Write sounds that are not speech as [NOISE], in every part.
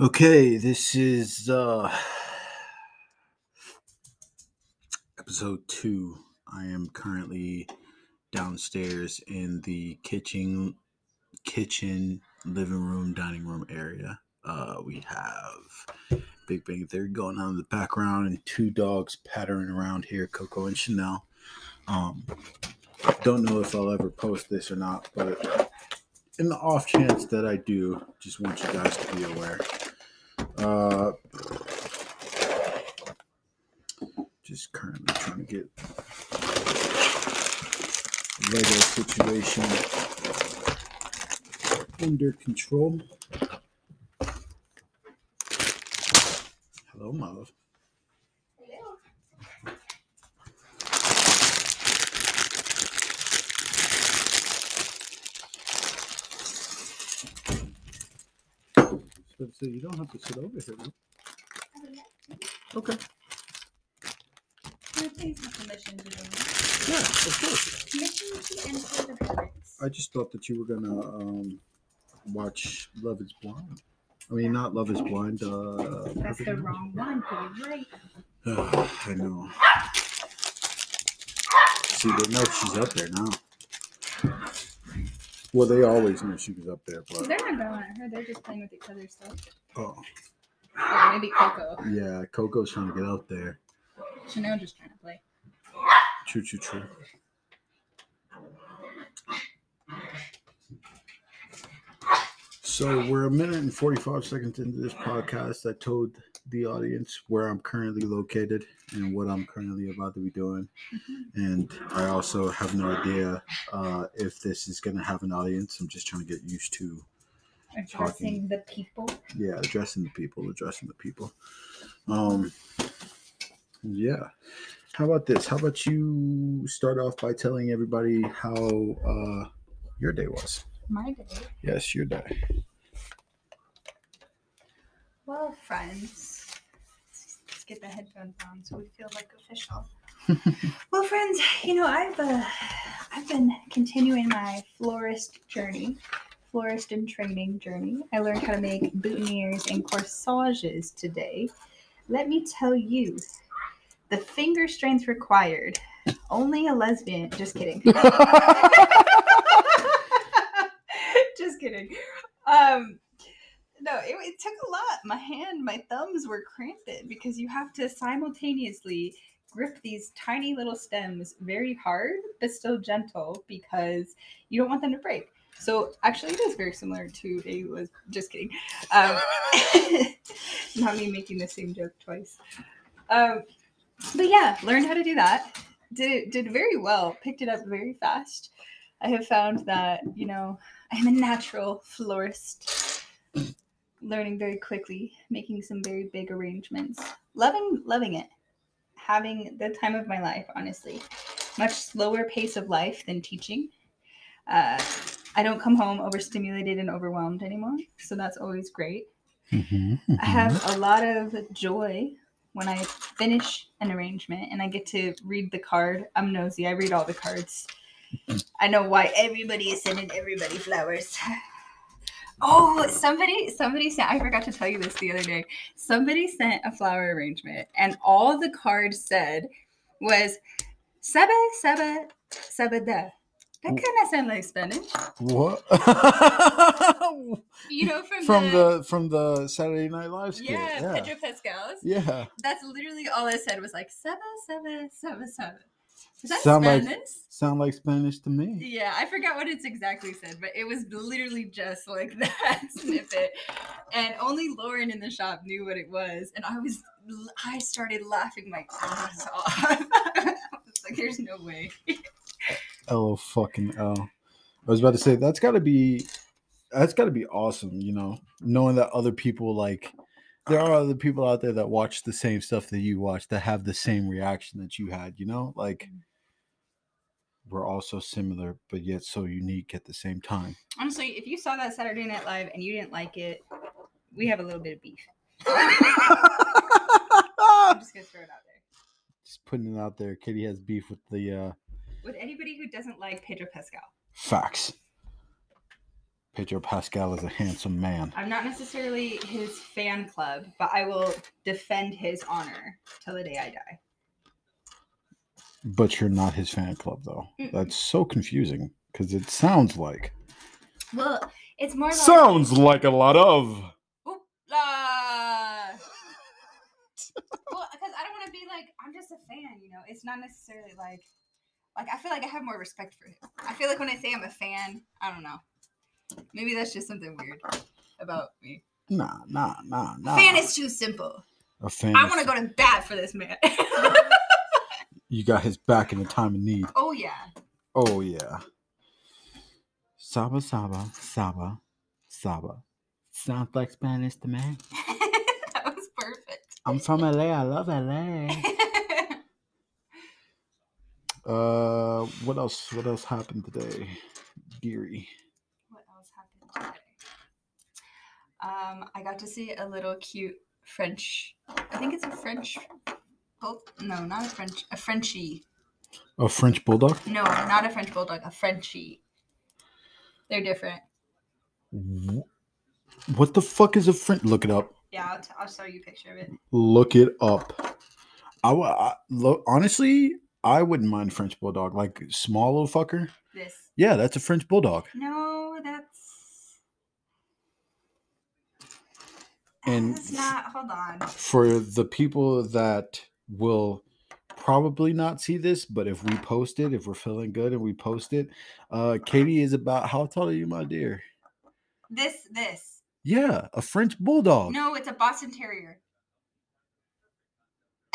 Okay, this is uh episode 2. I am currently downstairs in the kitchen kitchen living room dining room area. Uh we have Big Bang Theory going on in the background and two dogs pattering around here, Coco and Chanel. Um don't know if I'll ever post this or not, but in the off chance that I do, just want you guys to be aware. Uh, just currently trying to get Lego situation under control. Hello, my love. So, so you don't have to sit over here. no? Okay. Can I please have permission to do Yeah, of course. Permission to enter the heavens. I just thought that you were gonna um, watch Love Is Blind. I mean, not Love Is Blind. Uh, That's the wrong one. Right. [SIGHS] I know. See, they know she's up there now. Well, they always knew she was up there, but They're not going at her. They're just playing with each other's stuff. oh, Or maybe Coco. yeah, Coco's trying to get out there. Chanel just trying to play. True, true, true. So we're a minute and 45 seconds into this podcast. I told the audience where I'm currently located and what I'm currently about to be doing. And I also have no idea uh, if this is going to have an audience. I'm just trying to get used to, Addressing the people. yeah, addressing the people, addressing the people. Um, yeah. How about this? How about you start off by telling everybody how uh, your day was? My day. Yes, your day. Well, friends. Get the headphones on so we feel like official. [LAUGHS] well, friends, you know I've uh, I've been continuing my florist journey, florist and training journey. I learned how to make boutonnieres and corsages today. Let me tell you, the finger strength required. Only a lesbian. Just kidding. [LAUGHS] [LAUGHS] just kidding. Um, no, it, it took a lot. My hand, my thumbs were cramped because you have to simultaneously grip these tiny little stems very hard but still gentle because you don't want them to break. So actually, it is very similar to a les. Just kidding. Um, [LAUGHS] not me making the same joke twice. Um, but yeah, learned how to do that. Did did very well. Picked it up very fast. I have found that you know I'm a natural florist, learning very quickly, making some very big arrangements, loving loving it, having the time of my life. Honestly, much slower pace of life than teaching. Uh, I don't come home overstimulated and overwhelmed anymore, so that's always great. Mm-hmm, I have a lot of joy when I finish an arrangement and I get to read the card. I'm nosy. I read all the cards. I know why everybody is sending everybody flowers. [LAUGHS] Oh, somebody somebody sent I forgot to tell you this the other day. Somebody sent a flower arrangement and all the card said was Saba Saba Saba da. That kind of sound like Spanish. What? You know from, from the from the Saturday Night Live skit. yeah, Yeah. Pedro Pascal's. Yeah. That's literally all I said was like seven, seven, seven, seven. Is that Sound like- Spanish? Sound like Spanish to me. yeah, I forgot what it's exactly said, but it was literally just like [LAUGHS] that snippet. And only Lauren in the shop knew what it was. And I was, I started laughing my ass [LAUGHS] off. I was like, there's no way. [LAUGHS] L fucking L. I was about to say that's got to be that's got to be awesome, you know, knowing that other people like there are other people out there that watch the same stuff that you watch that have the same reaction that you had, you know? Like we're all so similar but yet so unique at the same time. Honestly, if you saw that Saturday Night Live and you didn't like it, we have a little bit of beef. I'm just gonna throw it out there. Just putting it out there. Kitty has beef with the uh With anybody who doesn't like Pedro Pascal. facts. Pedro Pascal is a handsome man. I'm not necessarily his fan club, but I will defend his honor till the day I die. But you're not his fan club, though. Mm-mm. That's so confusing because it sounds like. Well, it's more like Sounds like a lot of. Oop, well, because I don't want to be like I'm just a fan, you know. It's not necessarily like like I feel like I have more respect for him. I feel like when I say I'm a fan, I don't know. Maybe that's just something weird about me. Nah, nah, nah, nah. Fan is too simple. a fan. I is- want to go to bat for this man. You got his back in the time of need. oh yeah. Oh yeah. Saba Saba Saba Saba. Sounds like Spanish to me. [LAUGHS] that was perfect. I'm from LA. I love LA. [LAUGHS] Uh, what else? What else happened today? Geary. what else happened today? Um, I got to see a little cute French. I think it's a French. Oh no, not a French. A Frenchie. A French bulldog. No, not a French bulldog. A Frenchie. They're different. What the fuck is a French? Look it up. Yeah, I'll, t- I'll show you a picture of it. Look it up. I lo- honestly, I wouldn't mind French bulldog. Like small little fucker. This. Yeah, that's a French bulldog. No, that's. And not. Hold on. for the people that will probably not see this, but if we post it, if we're feeling good and we post it, uh Katie is about how tall are you, my dear? This. This. Yeah, a French bulldog. No, it's a Boston Terrier. [LAUGHS]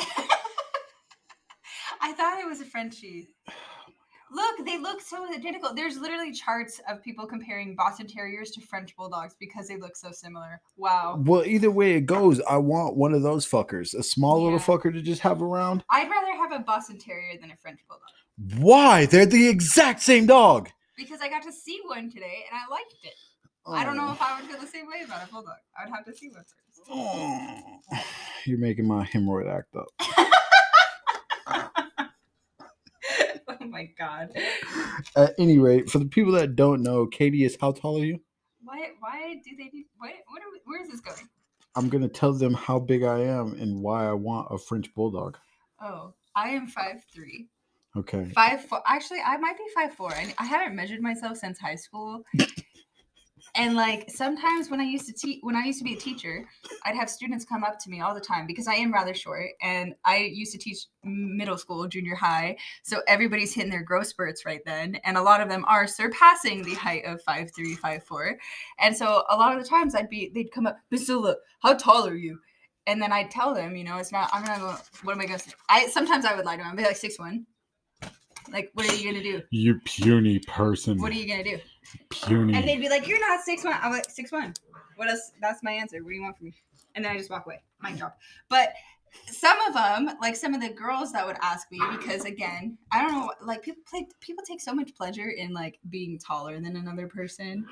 I thought it was a Frenchie. Look, they look so identical. There's literally charts of people comparing Boston Terriers to French Bulldogs because they look so similar. Wow. Well, either way it goes, I want one of those fuckers, a small little fucker to just have around. I'd rather have a Boston Terrier than a French Bulldog Why? They're the exact same dog. because I got to see one today and I liked it. I don't oh. know if I would feel the same way about a Bulldog. I would have to see one first. Oh, [SIGHS] you're making my hemorrhoid act up. [LAUGHS] [LAUGHS] oh my god. At any rate, for the people that don't know, Katie is how tall are you? Why? Why do they need? What? What? Are we, where is this going? I'm gonna tell them how big I am and why I want a French bulldog. Oh, I am five three. Okay. Five four. Actually, I might be five four. I, I haven't measured myself since high school. [LAUGHS] and like sometimes when I used to teach, when I used to be a teacher, I'd have students come up to me all the time because I am rather short, and I used to teach middle school, junior high. So everybody's hitting their growth spurts right then, and a lot of them are surpassing the height of five three, five four. And so a lot of the times I'd be, they'd come up, Priscilla, how tall are you? And then I'd tell them, you know, it's not. I'm not. What am I gonna say? I sometimes I would lie to them. I'd be like six one. Like, what are you gonna do? You puny person. What are you gonna do? Puny? And they'd be like, "You're not six one." I'm like, six one. What else? That's my answer. What do you want from me? And then I just walk away. Mic drop. But some of them, like some of the girls that would ask me, because again, I don't know, like people play, people take so much pleasure in like being taller than another person.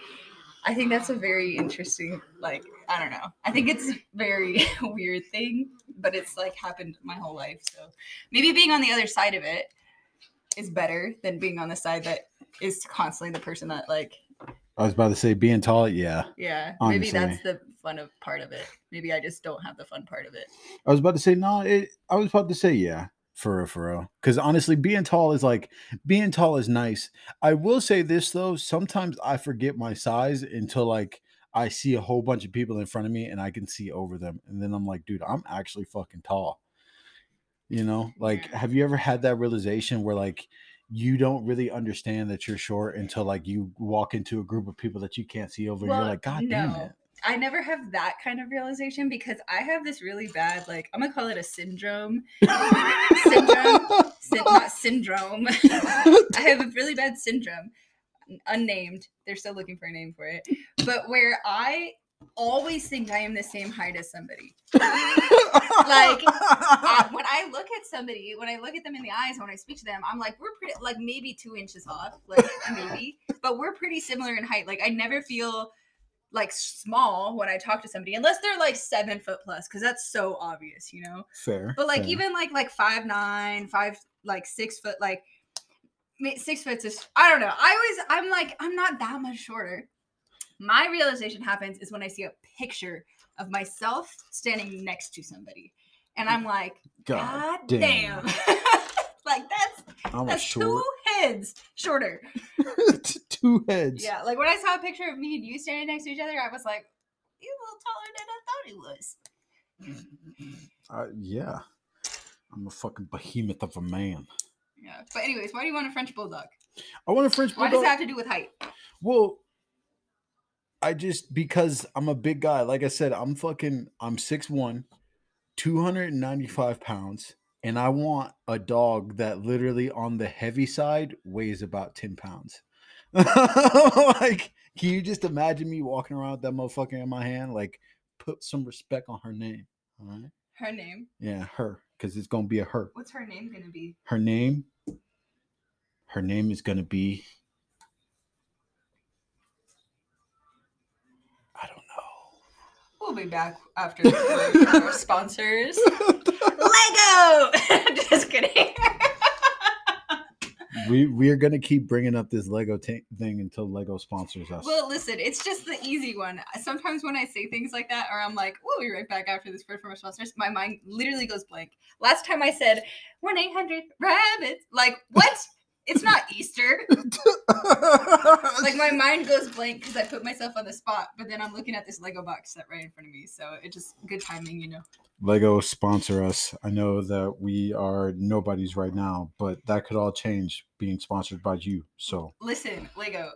I think that's a very interesting, like I don't know. I think it's a very [LAUGHS] weird thing, but it's like happened my whole life. So maybe being on the other side of it is better than being on the side that is constantly the person that like I was about to say being tall. Yeah, yeah, maybe that's the fun of part of it. Maybe I just don't have the fun part of it. I was about to say no. It, I was about to say yeah, for real, for real. Because honestly, being tall is like being tall is nice. I will say this though. Sometimes I forget my size until like I see a whole bunch of people in front of me and I can see over them, and then I'm like, dude, I'm actually fucking tall. You know, like, have you ever had that realization where like you don't really understand that you're short until like you walk into a group of people that you can't see over, and you're like, God damn no. it. I never have that kind of realization because I have this really bad, like I'm gonna call it a syndrome. syndrome, Syn- [LAUGHS] not syndrome. [LAUGHS] I have a really bad syndrome, unnamed. They're still looking for a name for it, but where I always think I am the same height as somebody. [LAUGHS] Like, I- when I look at somebody, when I look at them in the eyes, when I speak to them, I'm like, we're pretty, like maybe two inches off, like maybe, but we're pretty similar in height. Like, I never feel like small when I talk to somebody, unless they're like seven foot plus, because that's so obvious, you know. fair. But like fair. even like like five nine, five like six foot, like six foot is I don't know. I always I'm like I'm not that much shorter. My realization happens is when I see a picture of myself standing next to somebody, and I'm like, God, God, damn, [LAUGHS] like that's I'm that's short two heads shorter. [LAUGHS] two heads. Yeah, like when I saw a picture of me and you standing next to each other, I was like, you a little taller than I thought he was. Uh, yeah. I'm a fucking behemoth of a man. Yeah, but anyways, why do you want a French bulldog? I want a French bulldog. Why does it have to do with height? Well, I just because I'm a big guy. Like I said, I'm fucking I'm 6'1, 295 pounds, and I want a dog that literally on the heavy side weighs about 10 pounds. [LAUGHS] like, can you just imagine me walking around with that motherfucker in my hand? Like, put some respect on her name. All right. Her name. Yeah, her. Because it's gonna be a her. What's her name gonna be? Her name. Her name is gonna be. I don't We'll be back after the our [LAUGHS] sponsors. [LAUGHS] Lego. [LAUGHS] Just kidding. We we are gonna keep bringing up this Lego ta- thing until Lego sponsors us. well, listen, it's just the easy one. Sometimes when I say things like that, or I'm like, "We'll be right back after this word from our sponsors," my mind literally goes blank. Last time I said one eight hundred rabbits. Like what? It's not Easter. [LAUGHS] Like my mind goes blank because I put myself on the spot, but then I'm looking at this Lego box set right in front of me, so it just good timing, you know. Lego sponsor us. I know that we are nobodies right now, but that could all change being sponsored by you. So Listen, Lego,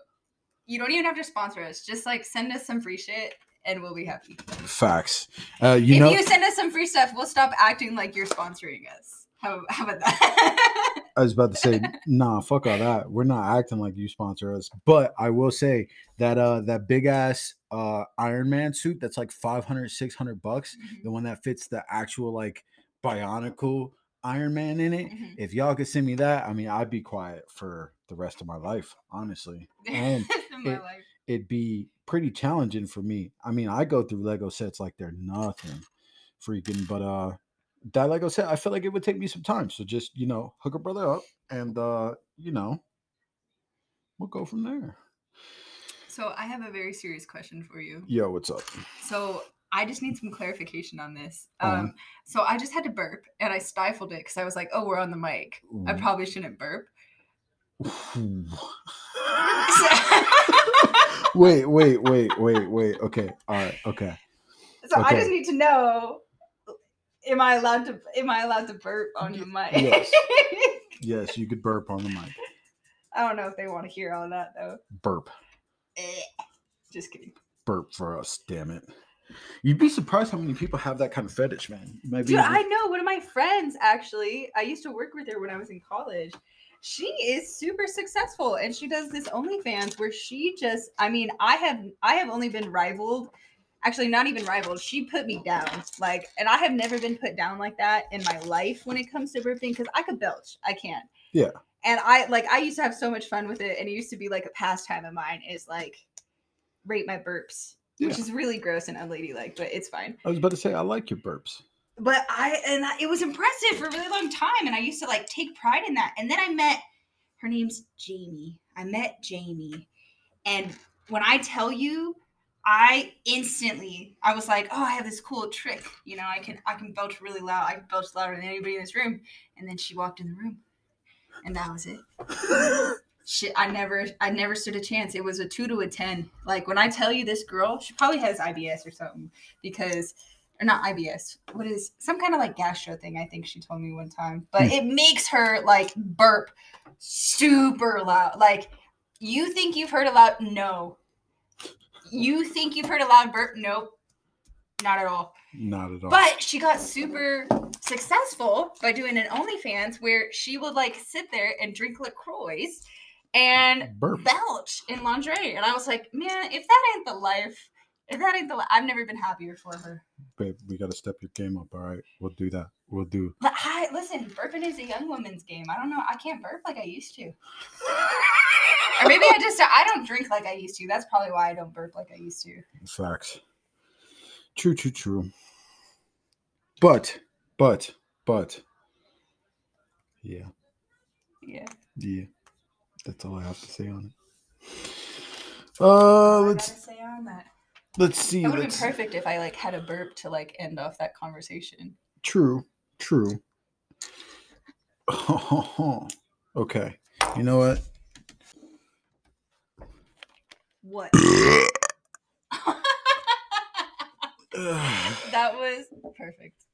you don't even have to sponsor us. Just like send us some free shit, and we'll be happy. facts. Uh, you if know, you send us some free stuff, we'll stop acting like you're sponsoring us. How, [LAUGHS] how about that? I was about to say, [LAUGHS] nah, fuck all that. We're not acting like you sponsor us. But I will say that uh that big ass uh Iron Man suit that's like 500, 600 bucks, Mhm, the one that fits the actual like bionicle Iron Man in it. mhm. If y'all could send me that, I mean, I'd be quiet for the rest of my life, honestly. And [LAUGHS] it- it'd be pretty challenging for me. I mean, I go through Lego sets like they're nothing freaking, but uh that like I said, I feel like it would take me some time. So just, you know, hook a brother up and uh, you know, we'll go from there. So I have a very serious question for you. Yo, what's up? So I just need some clarification on this. Um, Um, so I just had to burp and I stifled it because I was like, "Oh, we're on the mic. I probably shouldn't burp." [LAUGHS] wait, wait, wait, wait, wait. Okay. All right. Okay. [LAUGHS] So I just need to know: Am I allowed to? Am I allowed to burp on the mic? yes. [LAUGHS] Yes, you could burp on the mic. I don't know if they want to hear all that though. Burp. Eh. Just kidding, Burp for us, damn it. You'd be surprised how many people have that kind of fetish, man. You might be dude. I know one of my friends actually. I used to work with her when I was in college. She is super successful, and she does this OnlyFans where she just. I mean, I have I have only been rivaled. Actually, not even rivaled. She put me down, like, and I have never been put down like that in my life when it comes to burping because I could belch. I can't Yeah. And I like I used to have so much fun with it, and it used to be like a pastime of mine. Is like rate my burps, which is really gross and unladylike, but it's fine I was about to say, I like your burps. but I and I- it was impressive for a really long time, and I used to like take pride in that. And then I met her name's Jamie. I met Jamie, and when I tell you, I instantly I was like, oh, I have this cool trick. You know, I can I can belch really loud. I can belch louder than anybody in this room. And then she walked in the room, and that was it. [LAUGHS] Shit, I never, I never stood a chance. It was a two to a ten. Like when I tell you this girl, she probably has IBS or something because, or not IBS. What is some kind of like gastro thing? I think she told me one time. But Hmm. it makes her like burp super loud. Like you think you've heard a loud? No. You think you've heard a loud burp? Nope, not at all. Not at all. But she got super successful by doing an OnlyFans where she would like sit there and drink LaCroix and burp. belch in lingerie. And I was like, man, if that ain't the life, if that ain't the life, I've never been happier for her. Babe, we got to step your game up. All right. We'll do that. We'll do. But I listen, burping is a young woman's game. I don't know. I can't burp like I used to. Or maybe I just I don't drink like I used to. That's probably why I don't burp like I used to. Facts. True, true, true. But, but, but. Yeah. Yeah. Yeah. That's all I have to say on it. Uh, let's say on that. Let's see. It would have been perfect if I like had a burp to like end off that conversation. True. True. [LAUGHS] okay. You know what? What? [LAUGHS] That was perfect.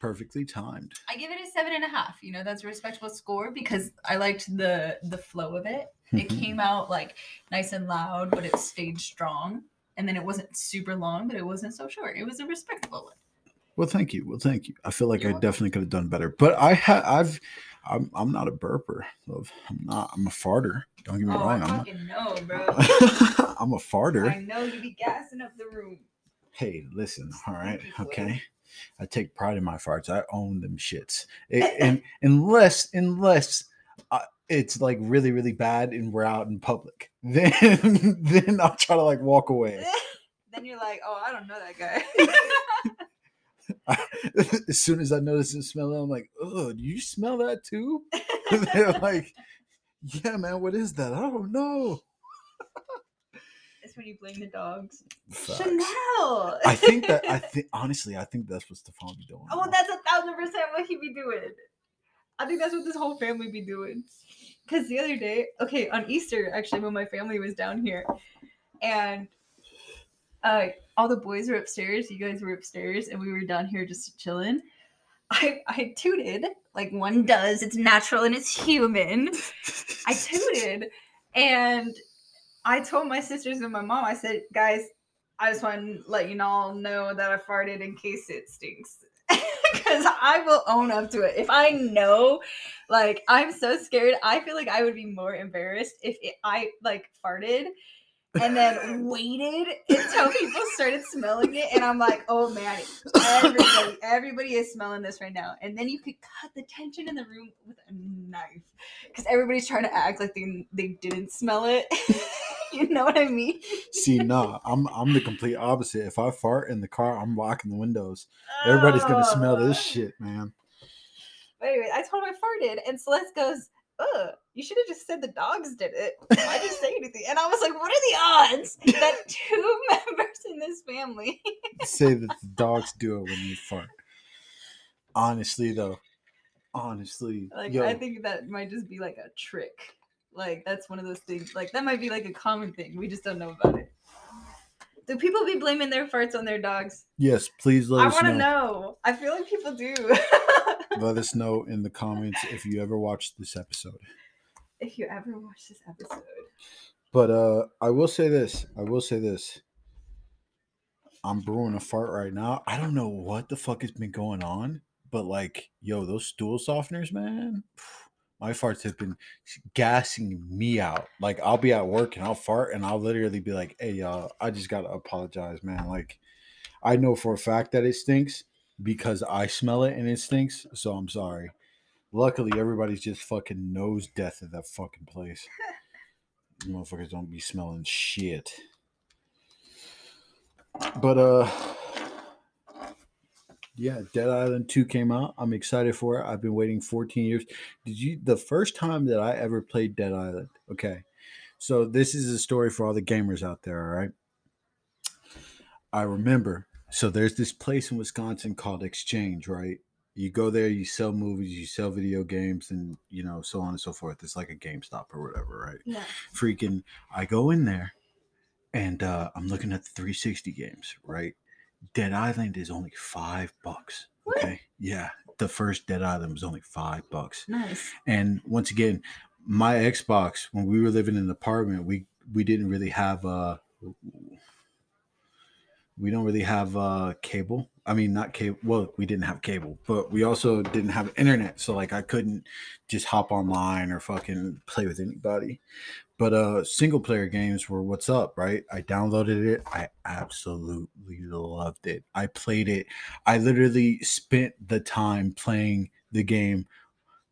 Perfectly timed. I give it a seven and a half. You know, that's a respectable score because I liked the the flow of it. It Mhm. came out like nice and loud, but it stayed strong. And then it wasn't super long, but it wasn't so short. It was a respectable one. Well, thank you. Well, thank you. I feel like You're I welcome. definitely could have done better, but I ha- I've, I'm, I'm not a burper. Love. I'm not. I'm a farter. Don't get me Oh, wrong. I'm, fucking know, bro. a, [LAUGHS] I'm a farter. I know you be gassing up the room. Hey, listen. All right. Thank you, boy. Okay. I take pride in my farts. I own them shits. [LAUGHS] It, and unless, unless uh, it's like really, really bad and we're out in public, [LAUGHS] then, then I'll try to like walk away. then you're like, oh, I don't know that guy. [LAUGHS] as soon as I notice it smell it, I'm like, oh, do you smell that too? [LAUGHS] [LAUGHS] They're like, yeah, man, what is that? I don't know. It's when you blame the dogs. Facts. Chanel. I think that I think honestly, I think that's what Stefan be doing. Oh, that's a thousand percent what he be doing. I think that's what this whole family be doing. Cause the other day, okay, on Easter, actually, when my family was down here, and uh, all the boys were upstairs, you guys were upstairs, and we were down here just chilling. I I tooted like one does. It's natural and it's human. I [LAUGHS] tooted, and I told my sisters and my mom. I said, guys, I just want to let you all know that I farted in case it stinks. [LAUGHS] Because I will own up to it. If I know, like, I'm so scared, I feel like I would be more embarrassed if it, I, like, farted and then waited until people started smelling it. And I'm like, oh man, everybody, everybody is smelling this right now. And then you could cut the tension in the room with a knife because everybody's trying to act like they, they didn't smell it. [LAUGHS] you know what I mean? See, nah, I'm I'm the complete opposite. If I fart in the car, I'm locking the windows. Everybody's gonna smell this Oh. shit, man. But anyway, I told him I farted, and Celeste goes, "Ugh, you should have just said the dogs did it. Why just say [LAUGHS] anything?" And I was like, "What are the odds that [LAUGHS] two [LAUGHS] members in this family?" Say that the dogs do it when you fart. Honestly, though, honestly, like, yo, I think that might just be like a trick. Like that's one of those things. Like that might be like a common thing. We just don't know about it. Do people be blaming their farts on their dogs? yes, please let I us want to know. know. I feel like people do. Let [LAUGHS] us know in the comments if you ever watched this episode. if you ever watch this episode, But uh I will say this. I will say this. I'm brewing a fart right now. I don't know what the fuck has been going on, but like, yo, those stool softeners, man. [SIGHS] My farts have been gassing me out. Like, I'll be at work and I'll fart and I'll literally be like, hey, y'all, I just gotta apologize, man. Like, I know for a fact that it stinks because I smell it and it stinks. So I'm sorry. Luckily, everybody's just fucking nose death at that fucking place. Motherfuckers don't be smelling shit. But uh yeah, Dead Island 2 came out. I'm excited for it. I've been waiting 14 years. Did you the first time that I ever played Dead Island? Okay. So this is a story for all the gamers out there, all right? I remember. So there's this place in Wisconsin called Exchange, right? You go there, you sell movies, you sell video games, and you know, so on and so forth. It's like a GameStop or whatever, right? yeah. freaking I go in there and uh, I'm looking at the 360 games, right? Dead Island is only five bucks. What? Okay. Yeah. The first Dead Island was only five bucks. Nice. And once again, my Xbox, when we were living in an apartment, we we didn't really have uh we don't really have uh cable. I mean not cable well, we didn't have cable, but we also didn't have internet. So like I couldn't just hop online or fucking play with anybody. But uh single player games were what's up, right? I downloaded it. I absolutely loved it. I played it. I literally spent the time playing the game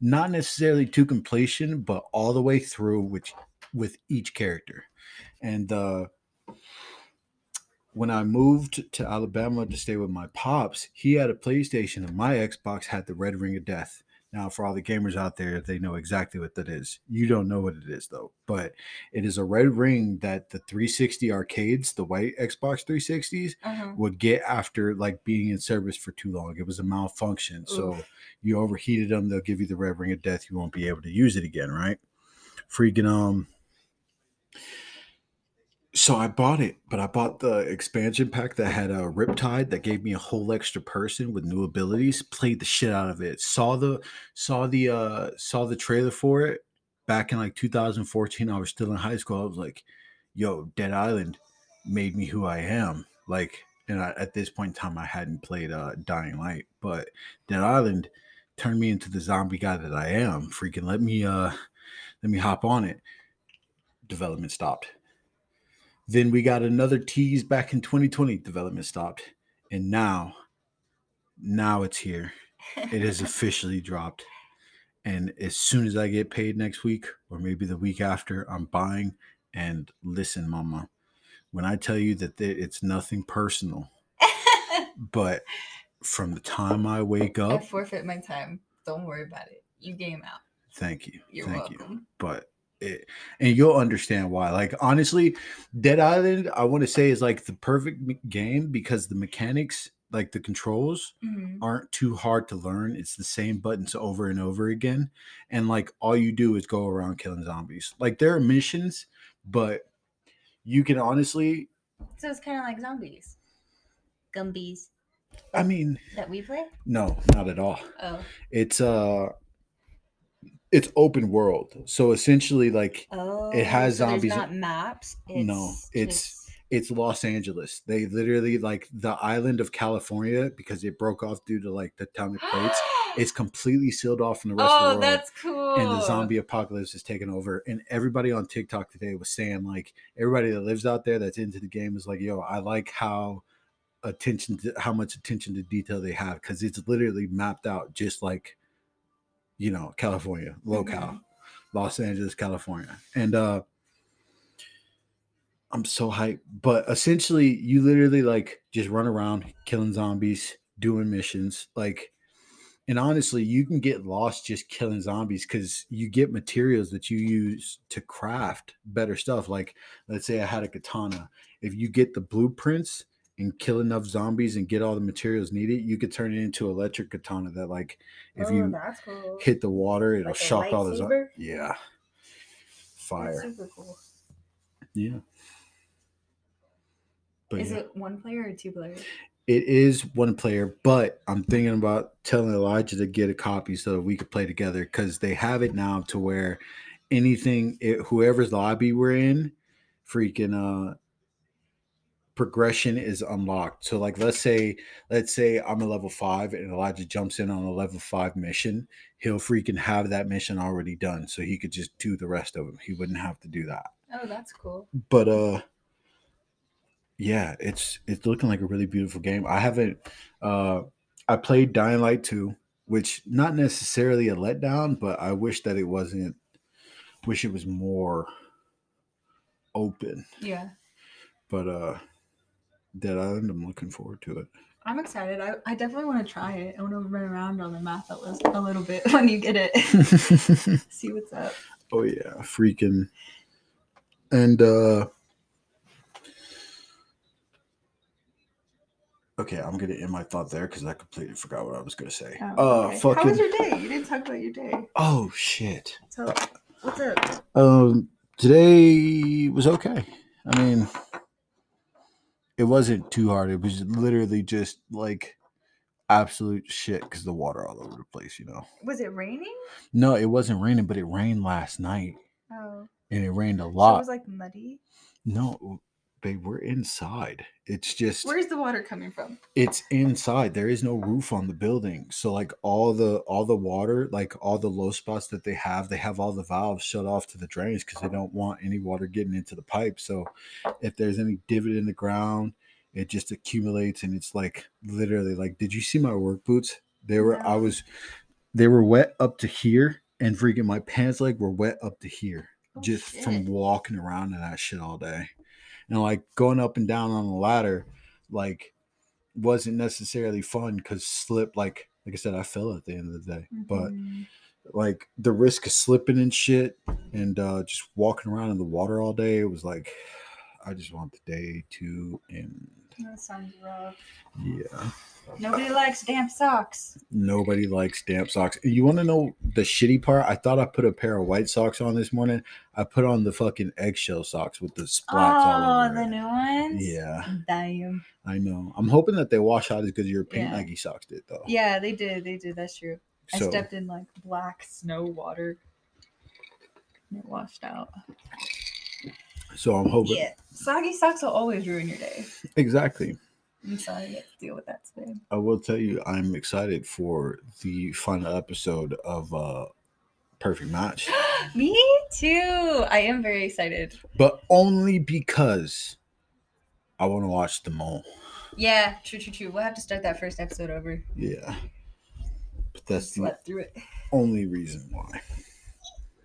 not necessarily to completion, but all the way through which with each character. And uh when I moved to Alabama to stay with my pops, he had a PlayStation and my Xbox had the Red Ring of Death. Now, for all the gamers out there, they know exactly what that is. You don't know what it is though, but it is a red ring that the 360 arcades, the white Xbox 360s, Uh-huh. would get after like being in service for too long. It was a malfunction. So you overheated them, they'll give you the red ring of death. You won't be able to use it again, right? Freaking um. So I bought it, but I bought the expansion pack that had a Riptide that gave me a whole extra person with new abilities. Played the shit out of it. Saw the saw the uh saw the trailer for it back in like 2014. I was still in high school. I was like, "Yo, Dead Island made me who I am." Like, and I, at this point in time, I hadn't played uh Dying Light, but Dead Island turned me into the zombie guy that I am. Freaking let me uh let me hop on it. Development stopped. Then we got another tease back in 2020. Development stopped. And now, now it's here. It is [LAUGHS] officially dropped. And as soon as I get paid next week, or maybe the week after, I'm buying. And listen, mama, when I tell you that it's nothing personal, [LAUGHS] but from the time I wake I up, forfeit my time. Don't worry about it. You game out. thank you. You're thank you. welcome. but it, and you'll understand why. Like honestly, Dead Island, I want to say is like the perfect game because the mechanics, like the controls, Mhm. aren't too hard to learn. It's the same buttons over and over again, and like all you do is go around killing zombies. Like there are missions, but you can honestly, So it's kind of like zombies. Gumbies I mean, that we play. no, not at all. Oh. It's uh, it's open world, so essentially like Oh. It has so zombies- not maps. No, it's- just- it's Los Angeles. They literally like the island of California because it broke off due to like the tectonic plates. [GASPS] It's completely sealed off from the rest of oh, the world. that's cool. and the zombie apocalypse is taking over. And everybody on TikTok today was saying, like, everybody that lives out there that's into the game is like, yo, I like how attention to how much attention to detail they have because it's literally mapped out just like you know, California, locale, Mhm. Los Angeles, California. And uh I'm so hyped. But essentially you literally like just run around killing zombies, doing missions, like and honestly, you can get lost just killing zombies because you get materials that you use to craft better stuff. Like, let's say I had a katana. If you get the blueprints and kill enough zombies and get all the materials needed, you could turn it into electric katana that, like, if oh, you cool. hit the water, it'll Like shock all the zombies. Yeah. That's Fire. super cool. Yeah. But Is yeah. it one player or two players? It is one player, but I'm thinking about telling Elijah to get a copy so that we could play together because they have it now to where anything, it, whoever's lobby we're in, freaking uh, progression is unlocked. So, like, let's say, let's say I'm a level five and Elijah jumps in on a level five mission, he'll freaking have that mission already done, so he could just do the rest of them. He wouldn't have to do that Oh, that's cool. but uh yeah it's it's looking like a really beautiful game i haven't uh i played dying light 2 which not necessarily a letdown but i wish that it wasn't wish it was more open Yeah. but uh dead island i'm looking forward to it I'm excited. I, I definitely want to try it. I want to run around on the map a lis- a little bit [LAUGHS] when you get it. [LAUGHS] See what's up. oh yeah freaking and uh okay i'm gonna end my thought there because i completely forgot what i was gonna say Oh, uh okay. fucking How was your day? You didn't talk about your day. oh shit So, what's up? Um, today was okay. I mean, it wasn't too hard. It was literally just like absolute shit because the water all over the place. You know. Was it raining? No, it wasn't raining, but it rained last night, Oh, and it rained a so it was like muddy. no, babe, we're inside. It's just Where's the water coming from? it's inside. There is no roof on the building. So like all the all the water like all the low spots that they have they have all the valves shut off to the drains because they don't want any water getting into the pipe. So if there's any divot in the ground it just accumulates and it's like literally like did you see my work boots? They were i was they were wet up to here and freaking my pants leg were wet up to here Oh, just from walking around in that shit all day and like going up and down on the ladder like wasn't necessarily fun because slip like like I said, I fell at the end of the day. But Mhm. like the risk of slipping and shit and uh just walking around in the water all day, it was like I just want the day to end. That sounds rough. Yeah. Nobody likes damp socks. Nobody likes damp socks. You want to know the shitty part? I thought I put a pair of white socks on this morning. I put on the fucking eggshell socks with the splats all Oh, over. the it. new ones. Yeah, Damn. I know. I'm hoping that they wash out as good as your paint Yeah. Nike socks did, though. Yeah, they did. They did. That's true. I So, stepped in like black snow water. And it washed out. So I'm hoping Yeah. Soggy socks will always ruin your day. exactly. I'm sorry you have to deal with that today. I will tell you, I'm excited for the final episode of uh Perfect Match, [GASPS] Me too. I am very excited. but only because I want to watch them all. Yeah, true, true, true. We'll have to start that first episode over. Yeah, but that's the through it. only reason why.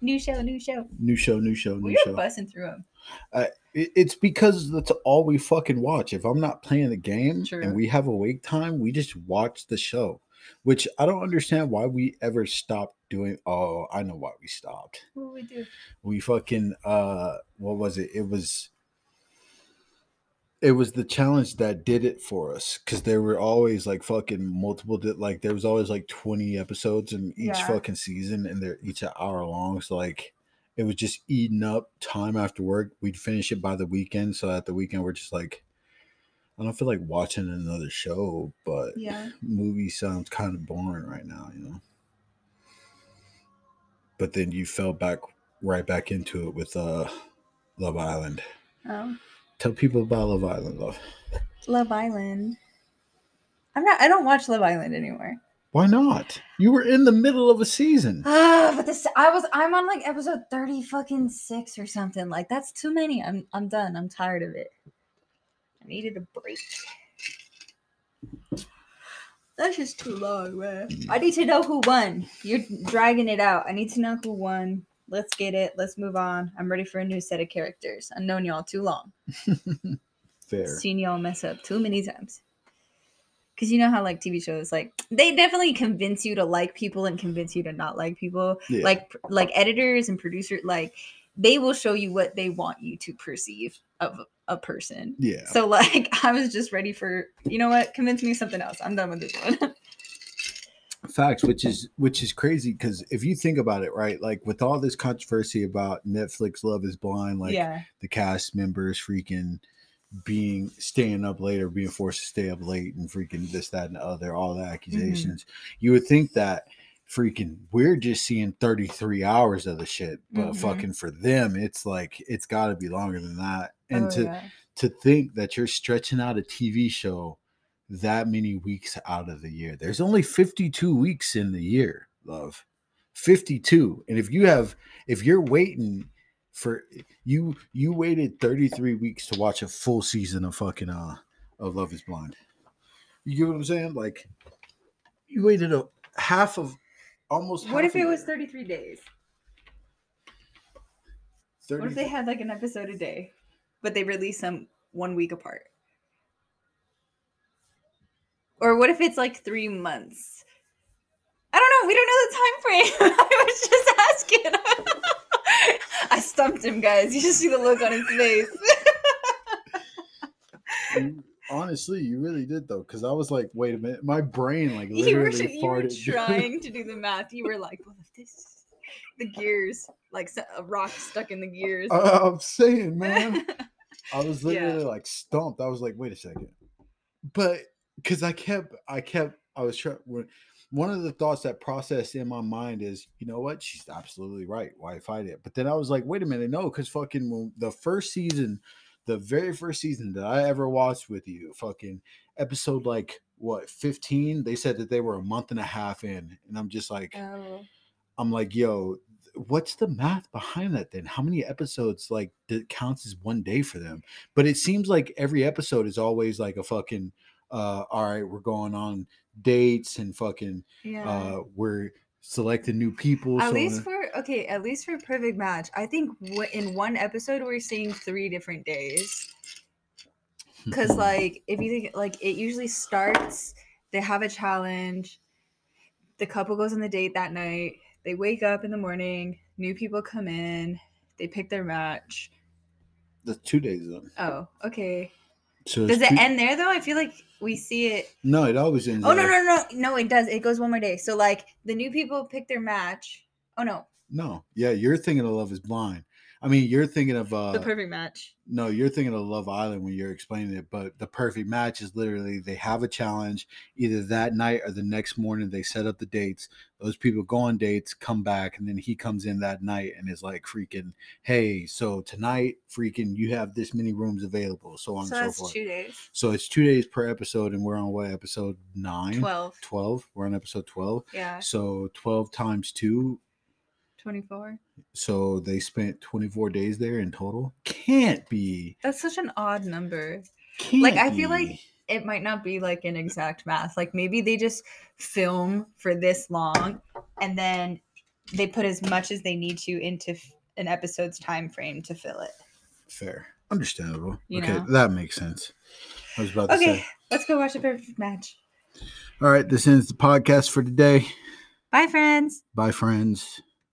New show, new show. New show, new show, new We show. are bussing through them. It- It's because that's all we fucking watch. If I'm not playing the game True. and we have a wait time, we just watch the show. Which I don't understand why we ever stopped doing. Oh, I know why we stopped. What we do? We fucking uh, what was it? It was. It was the challenge that did it for us because there were always like fucking multiple. di- Like there was always like twenty episodes in each Yeah. fucking season, and they're each an hour long. So like, it was just eating up time after work. We'd finish it by the weekend. So at the weekend, we're just like, I don't feel like watching another show, but Yeah. movie sounds kind of boring right now, you know. But then you fell back right back into it with uh Love Island. Oh. Tell people about Love Island, love. Love Island. I'm not I don't watch Love Island anymore. Why not? You were in the middle of a season. Ah, [SIGHS] but this I was I'm on like episode 30 fucking 6 or something. Like that's too many. I'm I'm done. I'm tired of it. I needed a break. That's just too long, man. I need to know who won. You're dragging it out. I need to know who won. Let's get it. Let's move on. I'm ready for a new set of characters. I've known y'all too long. [LAUGHS] Fair. Seen y'all mess up too many times. Cause you know how like TV shows like they definitely convince you to like people and convince you to not like people. Yeah. Like like editors and producers like they will show you what they want you to perceive of a person. Yeah. So like [LAUGHS] I was just ready for you know what? Convince me something else. I'm done with this one. [LAUGHS] Facts, which is which is crazy because if you think about it, right, like with all this controversy about Netflix Love is Blind, like yeah. the cast members freaking being staying up late or being forced to stay up late and freaking this, that, and the other, all the accusations. You would think that freaking we're just seeing 33 hours of the shit, but Mhm. fucking for them, it's like it's gotta be longer than that. And Oh, to yeah. to think that you're stretching out a TV show that many weeks out of the year. There's only 52 weeks in the year, love. 52. And if you have if you're waiting for you you waited 33 weeks to watch a full season of fucking uh of Love is Blind. You get what I'm saying? Like you waited a half of almost What if it was 33 days? 30 What if they had like an episode a day, but they release them one week apart? Or what if it's like three months? I don't know. We don't know the time frame. [LAUGHS] I was just asking. [LAUGHS] [LAUGHS] I stumped him, guys. You should see the look on his face. Honestly, you really did though, because I was like, wait a minute, my brain like you were, literally you were trying to do the [LAUGHS] math. You were like, what if this? The gears, like a rock stuck in the gears. Uh, I'm saying, man, [LAUGHS] I was Yeah. literally like stumped. I was like, wait a second, but because I kept, I kept, I was trying. One of the thoughts that processed in my mind is, you know what? She's absolutely right. Why fight it? But then I was like, wait a minute, no, because fucking when the first season, the very first season that I ever watched with you, fucking episode like what 15, they said that they were a month and a half in, and I'm just like, oh. I'm like, yo, what's the math behind that then? How many episodes like that counts as one day for them? But it seems like every episode is always like a fucking uh all right, we're going on dates and fucking Yeah. uh we're selecting new people. At so least for okay, at least for perfect match, I think w- in one episode we're seeing three different days. Because [LAUGHS] like if you think like it usually starts, they have a challenge, the couple goes on the date that night. They wake up in the morning. New people come in. They pick their match. The two days though. Oh, okay. So Does it two- end there though? I feel like we see it. No, it always ends. Oh no no no no! It does. It goes one more day. So like the new people pick their match. Oh no, No, yeah, you're thinking of Love Is Blind. I mean, you're thinking of uh, the perfect match. no, you're thinking of Love Island when you're explaining it. But the perfect match is literally they have a challenge either that night or the next morning. They set up the dates. Those people go on dates, come back, and then he comes in that night and is like freaking, "Hey, so tonight, freaking, you have this many rooms available." So on So and so forth. two days. So it's two days per episode, and we're on what episode nine? Twelve. 12. We're on episode 12. Yeah. So 12 times two. Twenty-four. So they spent 24 days there in total. Can't be. That's such an odd number. Can't Like, I feel like- It might not be like an exact math. Like maybe they just film for this long, and then they put as much as they need to into f- an episode's time frame to fill it. fair. Understandable. You okay, know? that makes sense. I was about to Okay, say. let's go watch the perfect match. All right, this ends the podcast for today. Bye, friends. Bye, friends.